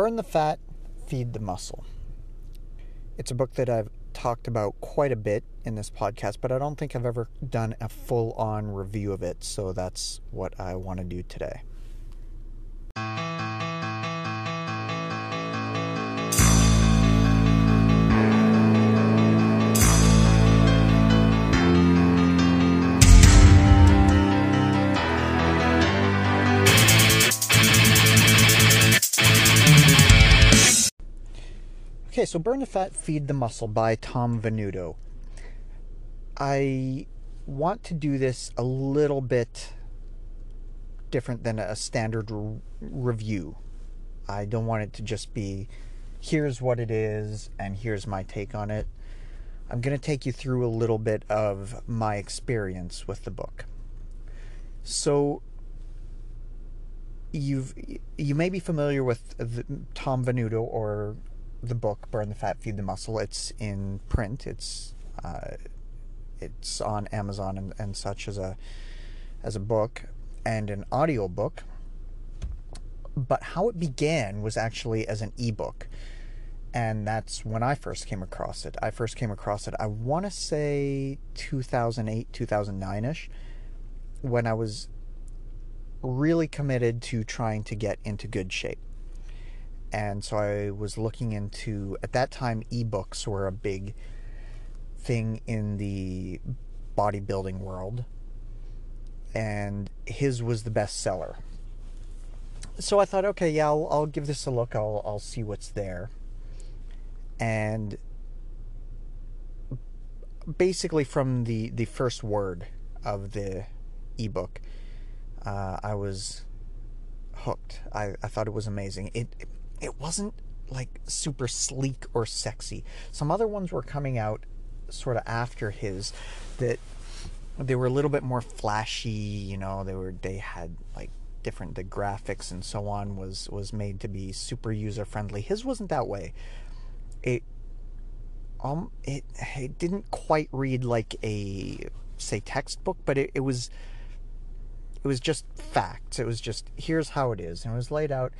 Burn the Fat, Feed the Muscle. It's a book that I've talked about quite a bit in this podcast, but I don't think I've ever done a full on review of it, so that's what I want to do today. Okay, so Burn the Fat, Feed the Muscle by Tom Venuto. I want to do this a little bit different than a standard re- review. I don't want it to just be here's what it is and here's my take on it. I'm going to take you through a little bit of my experience with the book. So you've you may be familiar with the, Tom Venuto or the book Burn the Fat, Feed the Muscle. It's in print. It's uh, it's on Amazon and, and such as a as a book and an audio book. But how it began was actually as an ebook. And that's when I first came across it. I first came across it, I want to say 2008, 2009 ish, when I was really committed to trying to get into good shape and so I was looking into at that time ebooks were a big thing in the bodybuilding world. And his was the best seller. So I thought okay yeah I'll, I'll give this a look. I'll, I'll see what's there. And basically from the the first word of the ebook uh, I was hooked. I, I thought it was amazing. It, it it wasn't like super sleek or sexy. Some other ones were coming out sort of after his that they were a little bit more flashy, you know, they were they had like different the graphics and so on was was made to be super user friendly. His wasn't that way. It um it it didn't quite read like a say textbook, but it, it was it was just facts. It was just here's how it is. And it was laid out.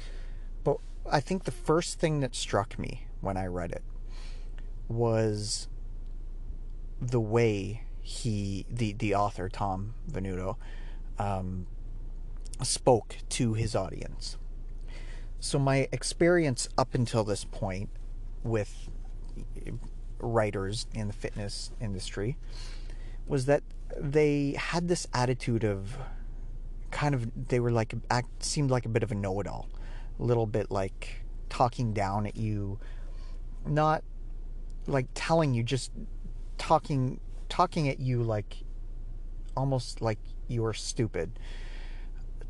But I think the first thing that struck me when I read it was the way he, the, the author, Tom Venuto, um, spoke to his audience. So, my experience up until this point with writers in the fitness industry was that they had this attitude of kind of, they were like, act, seemed like a bit of a know it all little bit like talking down at you, not like telling you, just talking talking at you like almost like you are stupid.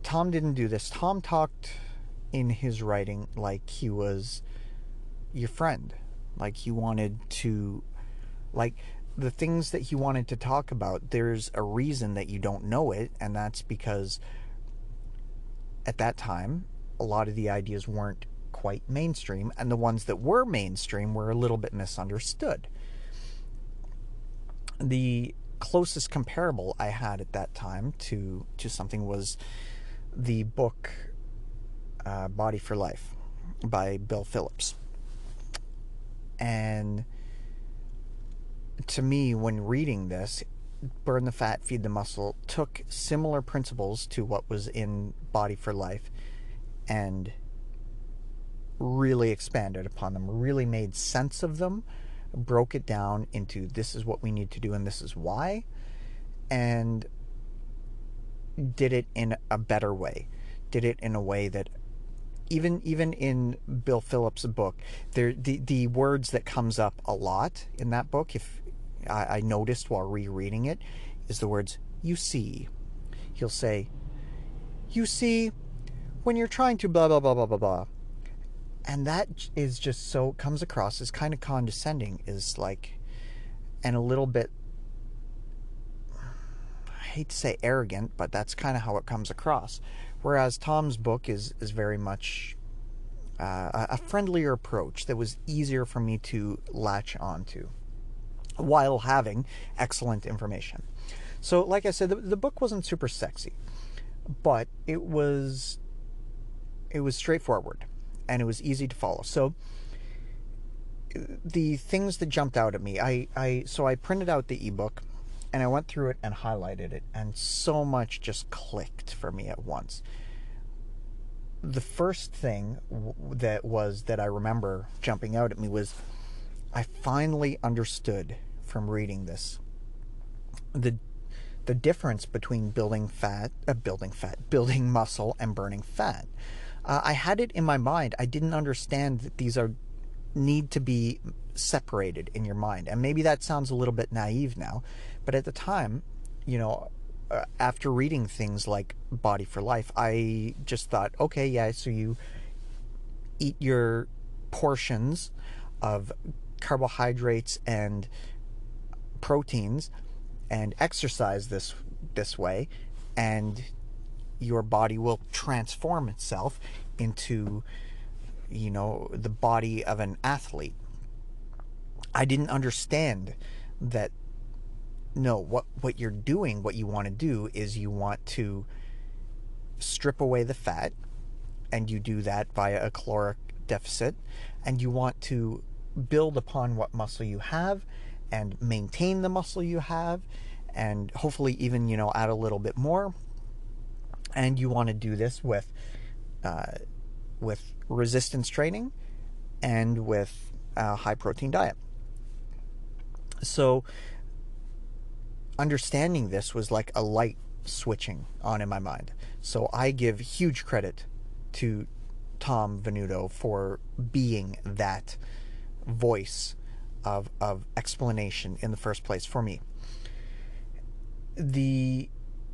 Tom didn't do this. Tom talked in his writing like he was your friend. Like he wanted to like the things that he wanted to talk about, there's a reason that you don't know it, and that's because at that time a lot of the ideas weren't quite mainstream, and the ones that were mainstream were a little bit misunderstood. The closest comparable I had at that time to to something was the book uh, Body for Life by Bill Phillips, and to me, when reading this, Burn the Fat, Feed the Muscle took similar principles to what was in Body for Life and really expanded upon them, really made sense of them, broke it down into this is what we need to do and this is why, and did it in a better way. Did it in a way that even even in Bill Phillips' book, there the the words that comes up a lot in that book, if I, I noticed while rereading it, is the words "you see." He'll say, "You see, when you're trying to blah blah blah blah blah blah. And that is just so comes across as kind of condescending is like and a little bit I hate to say arrogant but that's kind of how it comes across. Whereas Tom's book is is very much uh, a friendlier approach that was easier for me to latch onto while having excellent information. So like I said the, the book wasn't super sexy but it was it was straightforward and it was easy to follow. So the things that jumped out at me, I, I so I printed out the ebook and I went through it and highlighted it, and so much just clicked for me at once. The first thing that was that I remember jumping out at me was I finally understood from reading this the the difference between building fat, uh, building fat, building muscle, and burning fat. Uh, I had it in my mind. I didn't understand that these are need to be separated in your mind, and maybe that sounds a little bit naive now, but at the time, you know, uh, after reading things like Body for Life, I just thought, okay, yeah, so you eat your portions of carbohydrates and proteins and exercise this this way and your body will transform itself into you know the body of an athlete. I didn't understand that no what what you're doing what you want to do is you want to strip away the fat and you do that via a caloric deficit and you want to build upon what muscle you have and maintain the muscle you have and hopefully even you know add a little bit more and you want to do this with uh, with resistance training and with a high protein diet so understanding this was like a light switching on in my mind so i give huge credit to tom venuto for being that voice of, of explanation in the first place for me. The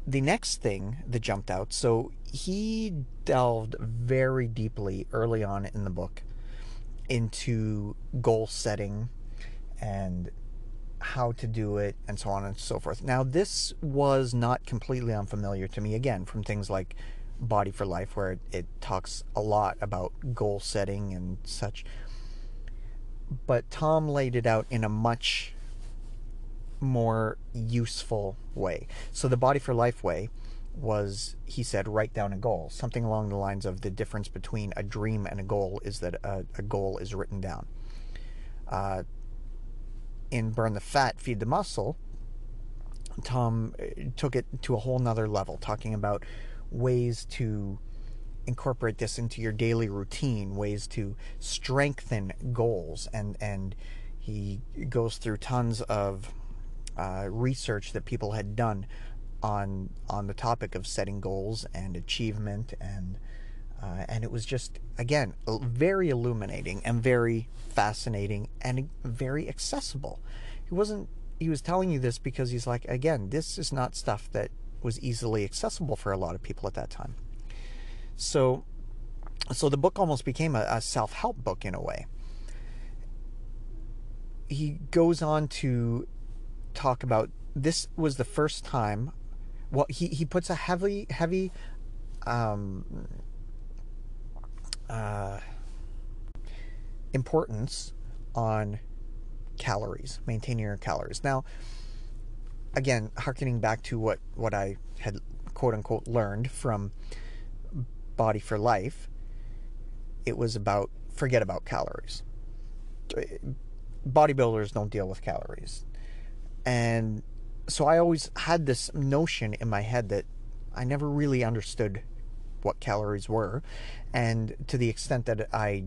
the next thing that jumped out, so he delved very deeply early on in the book into goal setting and how to do it and so on and so forth. Now, this was not completely unfamiliar to me, again, from things like Body for Life, where it, it talks a lot about goal setting and such but Tom laid it out in a much more useful way. So the Body for Life way was, he said, write down a goal. Something along the lines of the difference between a dream and a goal is that a, a goal is written down. Uh, in Burn the Fat, Feed the Muscle, Tom uh, took it to a whole nother level, talking about ways to incorporate this into your daily routine, ways to strengthen goals, and and he goes through tons of uh, research that people had done on on the topic of setting goals and achievement and uh, and it was just again very illuminating and very fascinating and very accessible. He wasn't he was telling you this because he's like again this is not stuff that was easily accessible for a lot of people at that time. So, so the book almost became a, a self help book in a way. He goes on to talk about this was the first time. Well, he, he puts a heavy heavy um, uh, importance on calories, maintaining your calories. Now, again, harkening back to what what I had quote unquote learned from Body for Life, it was about forget about calories. Bodybuilders don't deal with calories. And so I always had this notion in my head that I never really understood what calories were and to the extent that I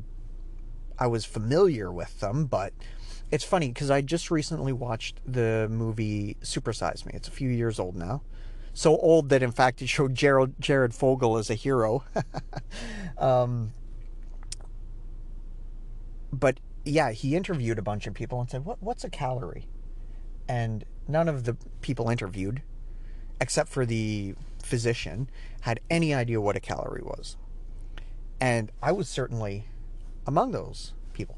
I was familiar with them but it's funny because I just recently watched the movie Supersize Me. It's a few years old now so old that in fact it showed Jared, Jared Fogle as a hero. um, but yeah, he interviewed a bunch of people and said, "What what's a calorie?" And none of the people interviewed, except for the physician, had any idea what a calorie was. And I was certainly among those people.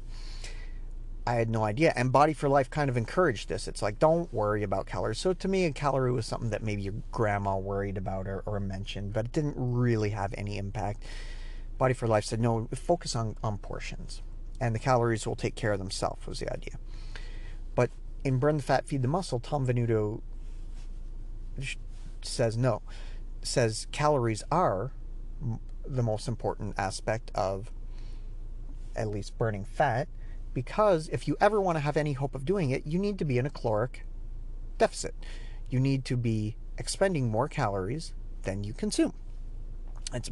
I had no idea. And Body for Life kind of encouraged this. It's like, don't worry about calories. So to me, a calorie was something that maybe your grandma worried about or, or mentioned, but it didn't really have any impact. Body for Life said, no, focus on, on portions. And the calories will take care of themselves, was the idea. But in Burn the Fat, Feed the Muscle, Tom Venuto says no. Says calories are the most important aspect of at least burning fat, because if you ever want to have any hope of doing it, you need to be in a caloric deficit. You need to be expending more calories than you consume. It's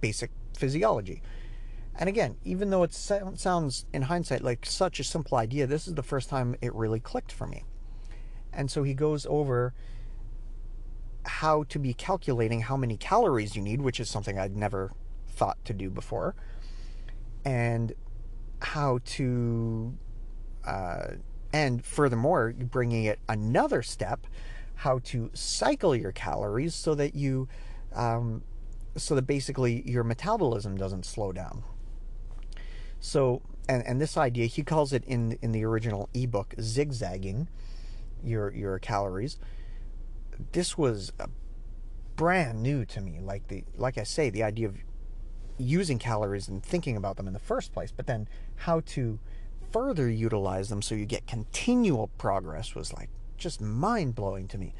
basic physiology. And again, even though it sounds in hindsight like such a simple idea, this is the first time it really clicked for me. And so he goes over how to be calculating how many calories you need, which is something I'd never thought to do before, and how to, uh, and furthermore, bringing it another step, how to cycle your calories so that you, um, so that basically your metabolism doesn't slow down. So, and, and this idea, he calls it in in the original ebook zigzagging your your calories. This was brand new to me. Like the like I say, the idea of using calories and thinking about them in the first place, but then how to further utilize them so you get continual progress was like just mind blowing to me.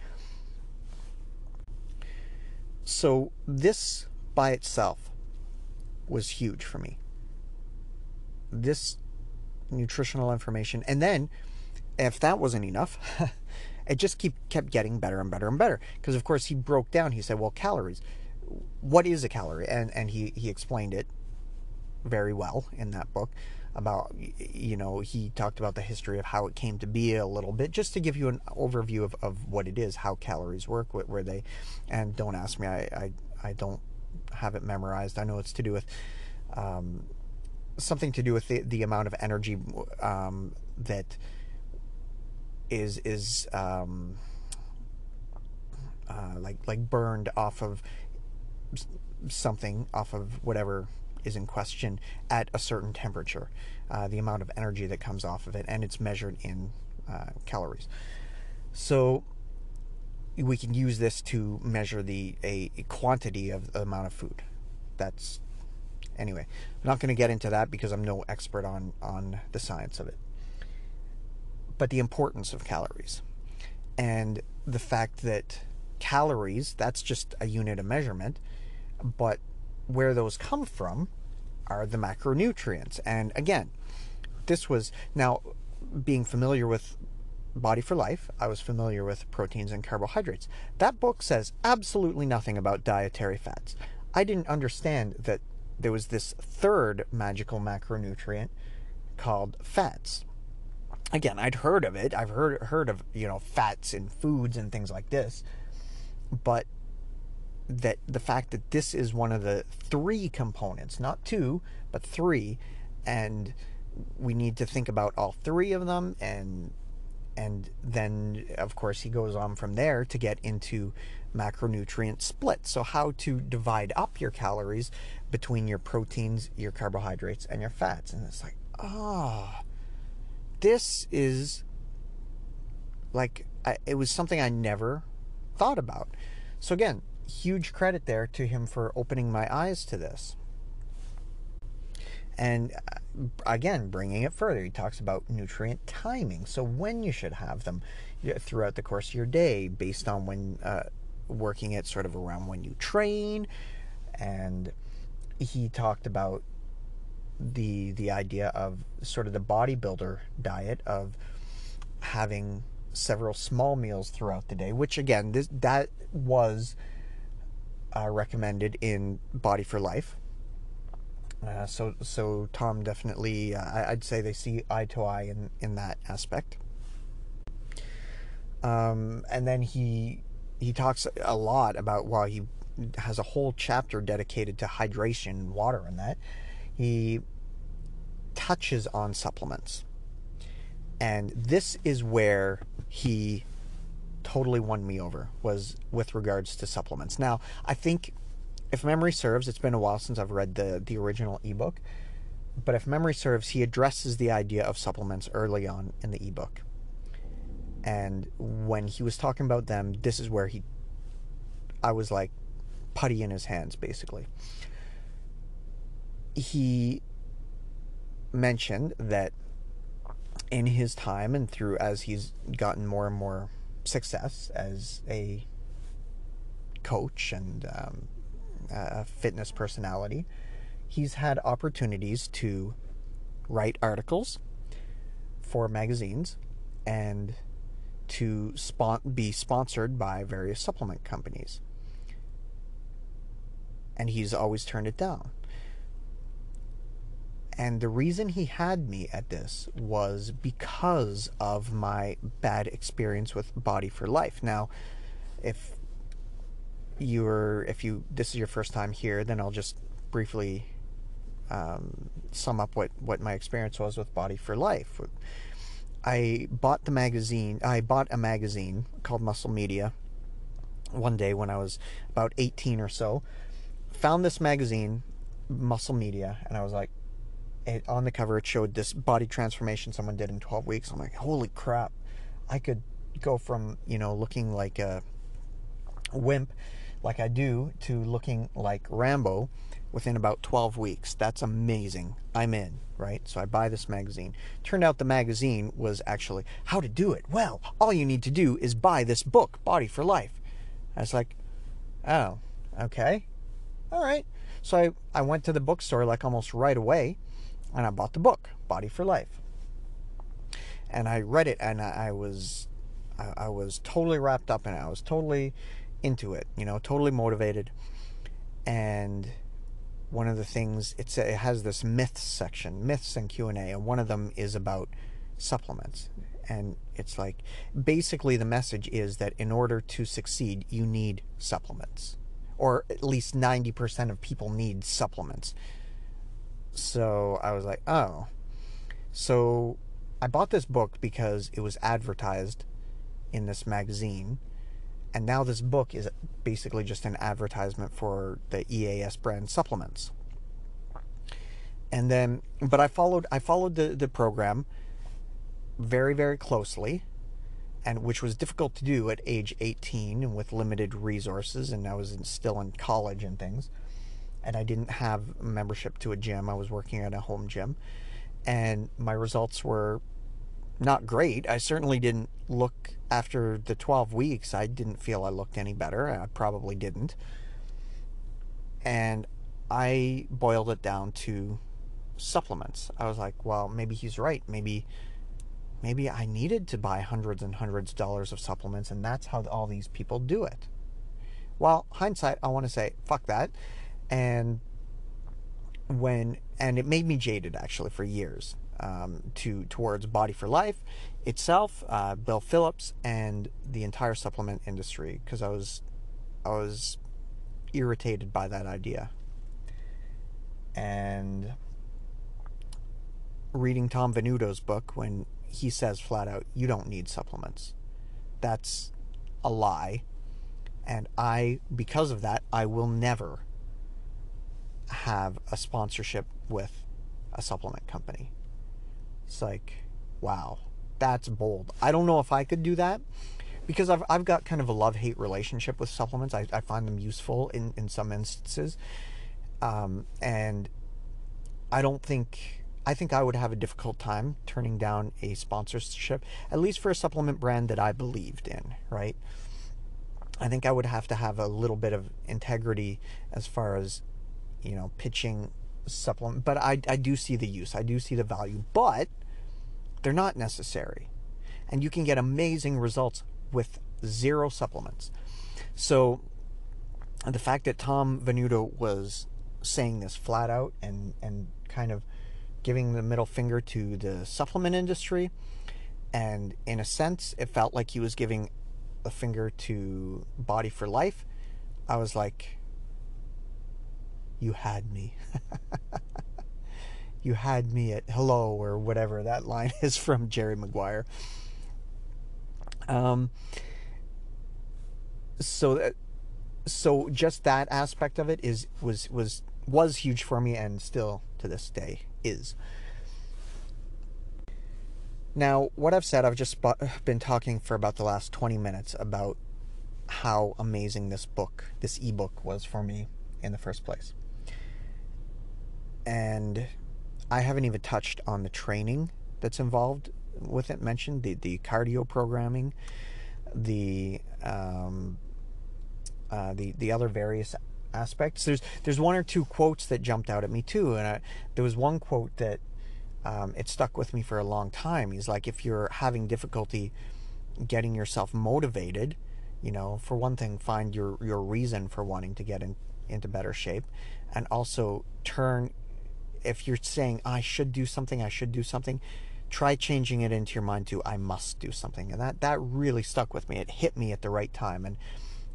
So, this by itself was huge for me. This nutritional information. And then, if that wasn't enough, it just keep, kept getting better and better and better. Because, of course, he broke down, he said, well, calories what is a calorie? And and he he explained it very well in that book about you know he talked about the history of how it came to be a little bit just to give you an overview of, of what it is how calories work where they and don't ask me I, I i don't have it memorized i know it's to do with um, something to do with the, the amount of energy um, that is is um, uh, like like burned off of something off of whatever is in question at a certain temperature, uh, the amount of energy that comes off of it, and it's measured in uh, calories. So we can use this to measure the a, a quantity of the amount of food. That's anyway. I'm not going to get into that because I'm no expert on on the science of it. But the importance of calories and the fact that calories that's just a unit of measurement but where those come from are the macronutrients. And again, this was now being familiar with Body for Life, I was familiar with proteins and carbohydrates. That book says absolutely nothing about dietary fats. I didn't understand that there was this third magical macronutrient called fats. Again, I'd heard of it. I've heard heard of, you know, fats in foods and things like this. But that the fact that this is one of the three components, not two, but three, and we need to think about all three of them and and then of course he goes on from there to get into macronutrient split so how to divide up your calories between your proteins your carbohydrates and your fats and it's like ah oh, this is like I, it was something i never thought about so again huge credit there to him for opening my eyes to this. And uh, again, bringing it further, he talks about nutrient timing. So, when you should have them throughout the course of your day, based on when uh, working it sort of around when you train. And he talked about the the idea of sort of the bodybuilder diet of having several small meals throughout the day, which again, this that was uh, recommended in Body for Life. Uh, so, so Tom definitely, uh, I'd say they see eye to eye in in that aspect. Um, and then he he talks a lot about while he has a whole chapter dedicated to hydration, water, and that he touches on supplements, and this is where he totally won me over was with regards to supplements. Now, I think if memory serves, it's been a while since I've read the the original ebook, but if memory serves, he addresses the idea of supplements early on in the ebook. And when he was talking about them, this is where he I was like putty in his hands basically. He mentioned that in his time and through as he's gotten more and more success as a coach and um, a fitness personality, he's had opportunities to write articles for magazines and to spon- be sponsored by various supplement companies. And he's always turned it down. And the reason he had me at this was because of my bad experience with Body for Life. Now, if you're if you this is your first time here, then I'll just briefly um, sum up what what my experience was with Body for Life. I bought the magazine. I bought a magazine called Muscle Media one day when I was about 18 or so. Found this magazine, Muscle Media, and I was like, it, on the cover it showed this body transformation someone did in 12 weeks. I'm like, holy crap, I could go from you know looking like a wimp, like I do, to looking like Rambo within about 12 weeks. That's amazing. I'm in, right? So I buy this magazine. Turned out the magazine was actually how to do it. Well, all you need to do is buy this book, Body for Life. I was like, oh, okay. All right. So I, I went to the bookstore like almost right away and I bought the book, Body for Life. And I read it and I, I was I, I was totally wrapped up in it. I was totally into it, you know, totally motivated. And one of the things it has this myths section, myths and Q and A, and one of them is about supplements. And it's like basically the message is that in order to succeed, you need supplements, or at least ninety percent of people need supplements. So I was like, oh, so I bought this book because it was advertised in this magazine and now this book is basically just an advertisement for the EAS brand supplements. And then, but I followed I followed the the program very very closely, and which was difficult to do at age 18 and with limited resources, and I was in, still in college and things, and I didn't have membership to a gym. I was working at a home gym, and my results were not great. I certainly didn't look after the 12 weeks. I didn't feel I looked any better. I probably didn't. And I boiled it down to supplements. I was like, well, maybe he's right. Maybe maybe I needed to buy hundreds and hundreds of dollars of supplements and that's how all these people do it. Well, hindsight, I want to say fuck that. And when and it made me jaded actually for years um, to towards Body for Life itself, uh, Bill Phillips, and the entire supplement industry because I was I was irritated by that idea. And reading Tom Venuto's book when he says flat out, "You don't need supplements." That's a lie, and I because of that I will never have a sponsorship with a supplement company. It's like, wow, that's bold. I don't know if I could do that because I've, I've got kind of a love hate relationship with supplements. I, I find them useful in, in some instances. Um, and I don't think, I think I would have a difficult time turning down a sponsorship, at least for a supplement brand that I believed in, right? I think I would have to have a little bit of integrity as far as, you know, pitching supplement, but I, I do see the use. I do see the value, but they're not necessary. And you can get amazing results with zero supplements. So the fact that Tom Venuto was saying this flat out and, and kind of giving the middle finger to the supplement industry, and in a sense, it felt like he was giving a finger to Body for Life. I was like, you had me. you had me at hello or whatever that line is from Jerry Maguire. Um, so that, so just that aspect of it is was was was huge for me and still to this day is. Now, what I've said, I've just been talking for about the last 20 minutes about how amazing this book, this ebook was for me in the first place and I haven't even touched on the training that's involved with it. Mentioned the the cardio programming, the um, uh, the the other various aspects. There's there's one or two quotes that jumped out at me too, and I, there was one quote that um, it stuck with me for a long time. He's like, if you're having difficulty getting yourself motivated, you know, for one thing, find your your reason for wanting to get in, into better shape, and also turn. If you're saying I should do something, I should do something, try changing it into your mind to I must do something, and that that really stuck with me. It hit me at the right time, and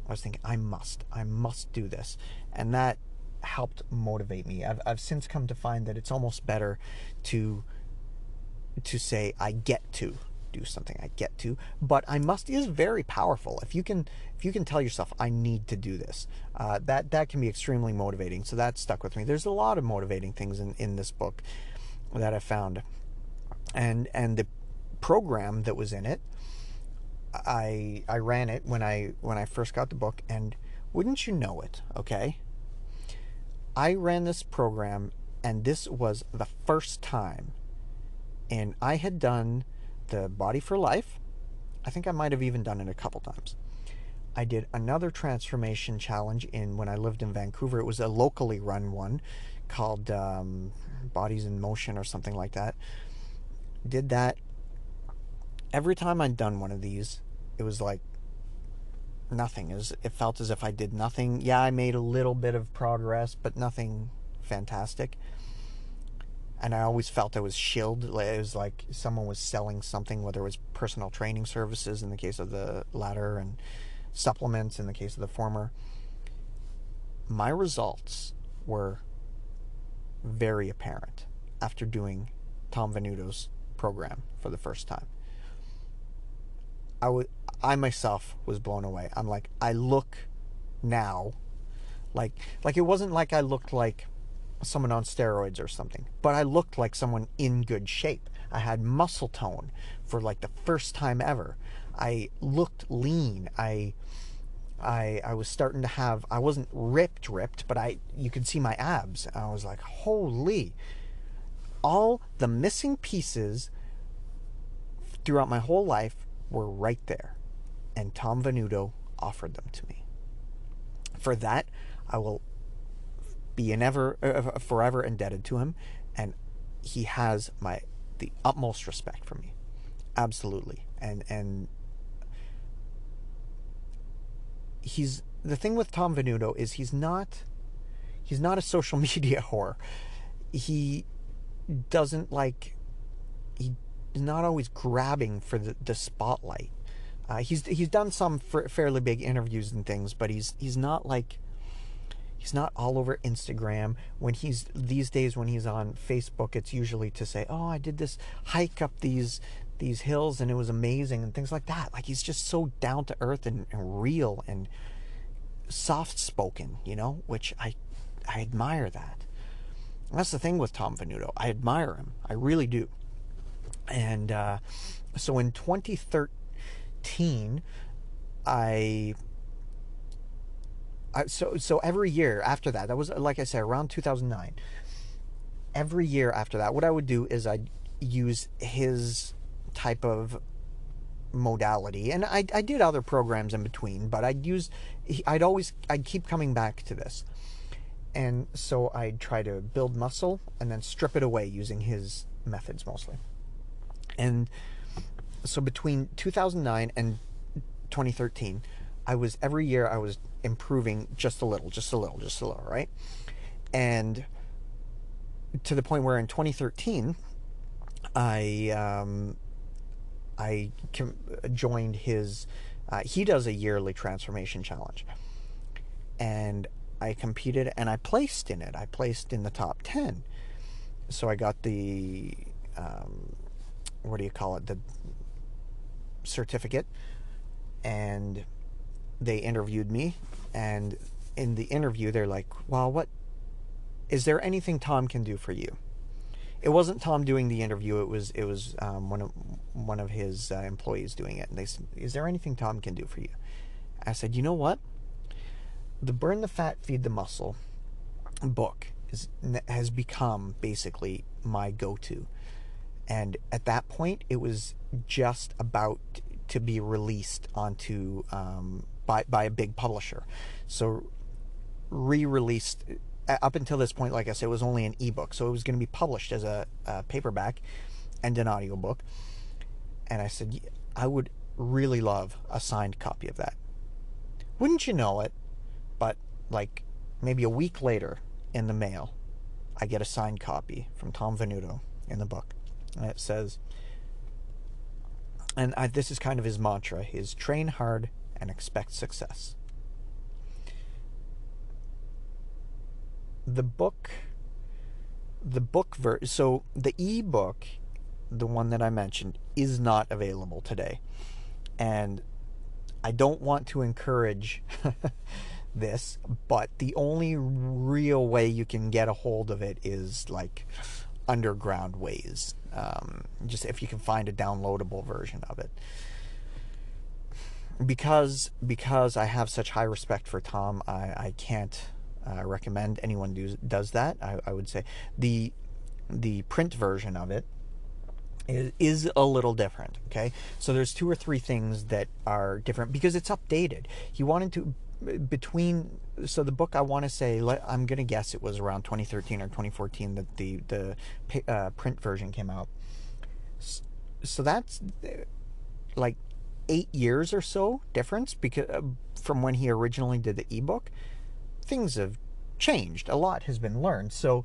I was thinking I must, I must do this, and that helped motivate me. I've I've since come to find that it's almost better to to say I get to do something I get to, but I must is very powerful. If you can if you can tell yourself I need to do this, uh, that that can be extremely motivating. So that stuck with me. There's a lot of motivating things in, in this book that I found, and and the program that was in it, I I ran it when I when I first got the book, and wouldn't you know it? Okay, I ran this program, and this was the first time, and I had done the Body for Life. I think I might have even done it a couple times. I did another transformation challenge in when I lived in Vancouver. It was a locally run one called um, Bodies in Motion or something like that. Did that. Every time I'd done one of these, it was like nothing. It, was, it felt as if I did nothing. Yeah, I made a little bit of progress, but nothing fantastic and I always felt I was shilled. It was like someone was selling something, whether it was personal training services in the case of the latter and supplements in the case of the former. My results were very apparent after doing Tom Venuto's program for the first time. I would I myself was blown away. I'm like I look now like like it wasn't like I looked like someone on steroids or something, but I looked like someone in good shape. I had muscle tone for like the first time ever. I looked lean. I I I was starting to have I wasn't ripped ripped, but I you could see my abs. I was like, "Holy." All the missing pieces throughout my whole life were right there. And Tom Venuto offered them to me. For that, I will be an ever uh, forever indebted to him, and he has my the utmost respect for me, absolutely. And and he's the thing with Tom Venuto is he's not he's not a social media whore. He doesn't like he's not always grabbing for the, the spotlight. Uh, he's he's done some fairly big interviews and things, but he's he's not like he's not all over Instagram. When he's these days when he's on Facebook, it's usually to say, "Oh, I did this hike up these these hills and it was amazing" and things like that. Like he's just so down to earth and, and real and soft spoken, you know, which I I admire that. And that's the thing with Tom Venuto. I admire him. I really do. And uh, so in 2013, I so so every year after that, that was like I said around 2009. Every year after that, what I would do is I'd use his type of modality, and I I did other programs in between, but I'd use I'd always I'd keep coming back to this, and so I'd try to build muscle and then strip it away using his methods mostly, and so between 2009 and 2013 I was every year I was improving just a little, just a little, just a little, right? And to the point where in 2013, I um, I joined his. Uh, he does a yearly transformation challenge, and I competed and I placed in it. I placed in the top ten, so I got the um, what do you call it? The certificate, and they interviewed me, and in the interview, they're like, "Well, what is there anything Tom can do for you?" It wasn't Tom doing the interview; it was it was um, one of one of his uh, employees doing it. And they said, "Is there anything Tom can do for you?" I said, "You know what? The Burn the Fat, Feed the Muscle book is has become basically my go-to." And at that point, it was just about to be released onto um, by by a big publisher. So re-released uh, up until this point, like I said, it was only an ebook, so it was going to be published as a, a paperback and an audiobook. And I said, I would really love a signed copy of that. Wouldn't you know it? But like maybe a week later in the mail, I get a signed copy from Tom Venuto in the book. And it says, and I, this is kind of his mantra, his train hard and expect success. The book, the book ver- so the ebook, the one that I mentioned, is not available today, and I don't want to encourage this, but the only real way you can get a hold of it is like underground ways. Um, just if you can find a downloadable version of it. Because because I have such high respect for Tom, I, I can't uh, recommend anyone do, does that. I, I would say the the print version of it is, is a little different. Okay, so there's two or three things that are different because it's updated. He wanted to between so the book I want to say I'm gonna guess it was around 2013 or 2014 that the the uh, print version came out. So that's like eight years or so difference because uh, from when he originally did the ebook, things have changed. A lot has been learned. So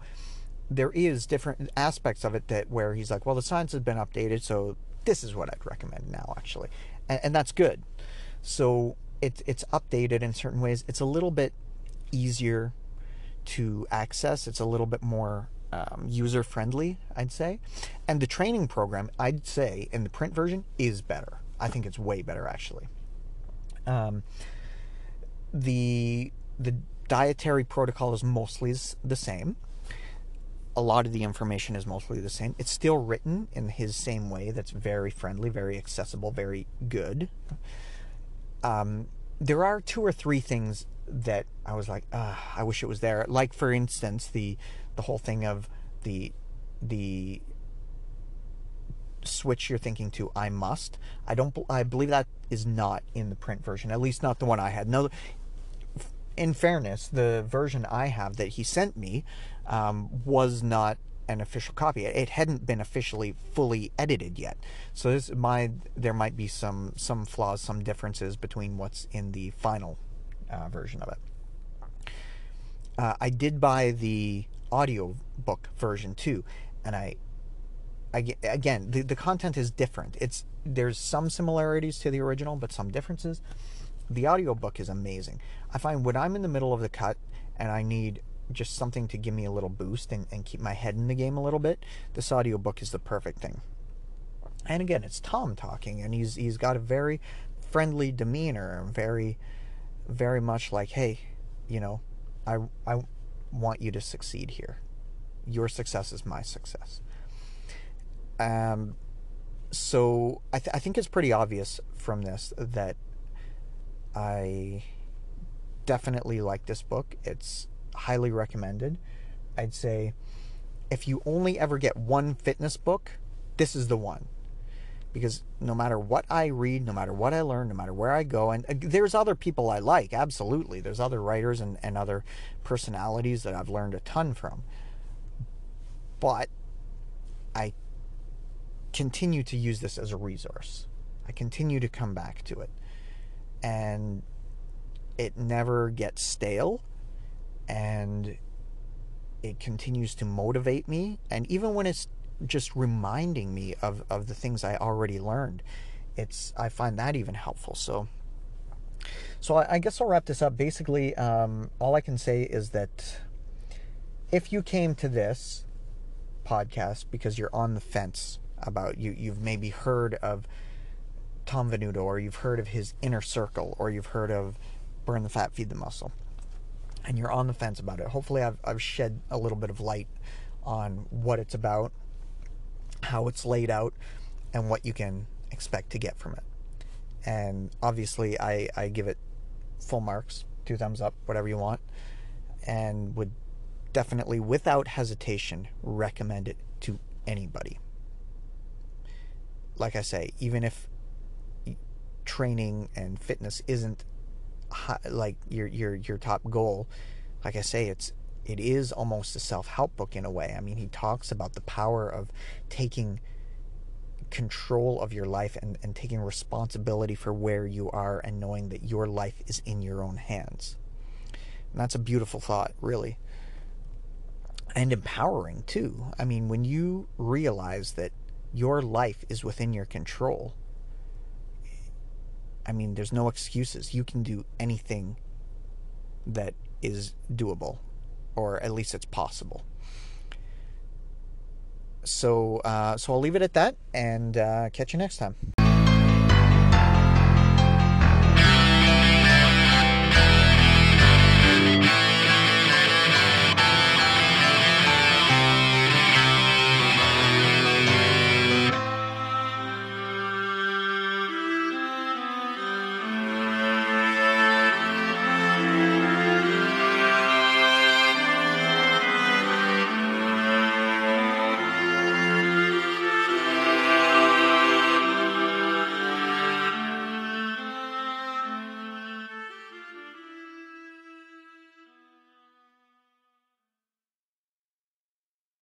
there is different aspects of it that where he's like, well, the science has been updated, so this is what I'd recommend now, actually, and, and that's good. So it's it's updated in certain ways. It's a little bit easier to access. It's a little bit more um, user friendly, I'd say. And the training program, I'd say, in the print version is better. I think it's way better actually. Um, the the dietary protocol is mostly the same. A lot of the information is mostly the same. It's still written in his same way. That's very friendly, very accessible, very good. Um, there are two or three things that I was like, ah, I wish it was there. Like for instance, the the whole thing of the the switch you're thinking to I must. I don't I believe that is not in the print version. At least not the one I had. No in fairness, the version I have that he sent me um, was not an official copy. It hadn't been officially fully edited yet. So this my there might be some some flaws, some differences between what's in the final uh, version of it. Uh, I did buy the audio book version too, and I again the the content is different. It's there's some similarities to the original, but some differences. The audio book is amazing. I find when I'm in the middle of the cut and I need just something to give me a little boost and, and keep my head in the game a little bit, this audiobook is the perfect thing. And again, it's Tom talking, and he's he's got a very friendly demeanor, and very, very much like, hey, you know, I I want you to succeed here. Your success is my success. Um, so I, th- I think it's pretty obvious from this that I definitely like this book. It's highly recommended. I'd say if you only ever get one fitness book, this is the one. Because no matter what I read, no matter what I learn, no matter where I go, and there's other people I like, absolutely. There's other writers and, and other personalities that I've learned a ton from. But I continue to use this as a resource. I continue to come back to it. And it never gets stale and it continues to motivate me. And even when it's just reminding me of, of the things I already learned, it's I find that even helpful. So, so I, I guess I'll wrap this up. Basically, um, all I can say is that if you came to this podcast because you're on the fence about you, you've maybe heard of Tom Venuto, or you've heard of his inner circle, or you've heard of Burn the Fat, Feed the Muscle and you're on the fence about it. Hopefully, I've, I've shed a little bit of light on what it's about, how it's laid out, and what you can expect to get from it. And obviously, I, I give it full marks, two thumbs up, whatever you want, and would definitely, without hesitation, recommend it to anybody. Like I say, even if training and fitness isn't high, like your your your top goal, like I say, it's it is almost a self-help book in a way. I mean, he talks about the power of taking control of your life and, and taking responsibility for where you are and knowing that your life is in your own hands. And that's a beautiful thought, really. And empowering, too. I mean, when you realize that your life is within your control, I mean, there's no excuses. You can do anything that is doable, or at least it's possible. So, uh, so I'll leave it at that, and uh, catch you next time.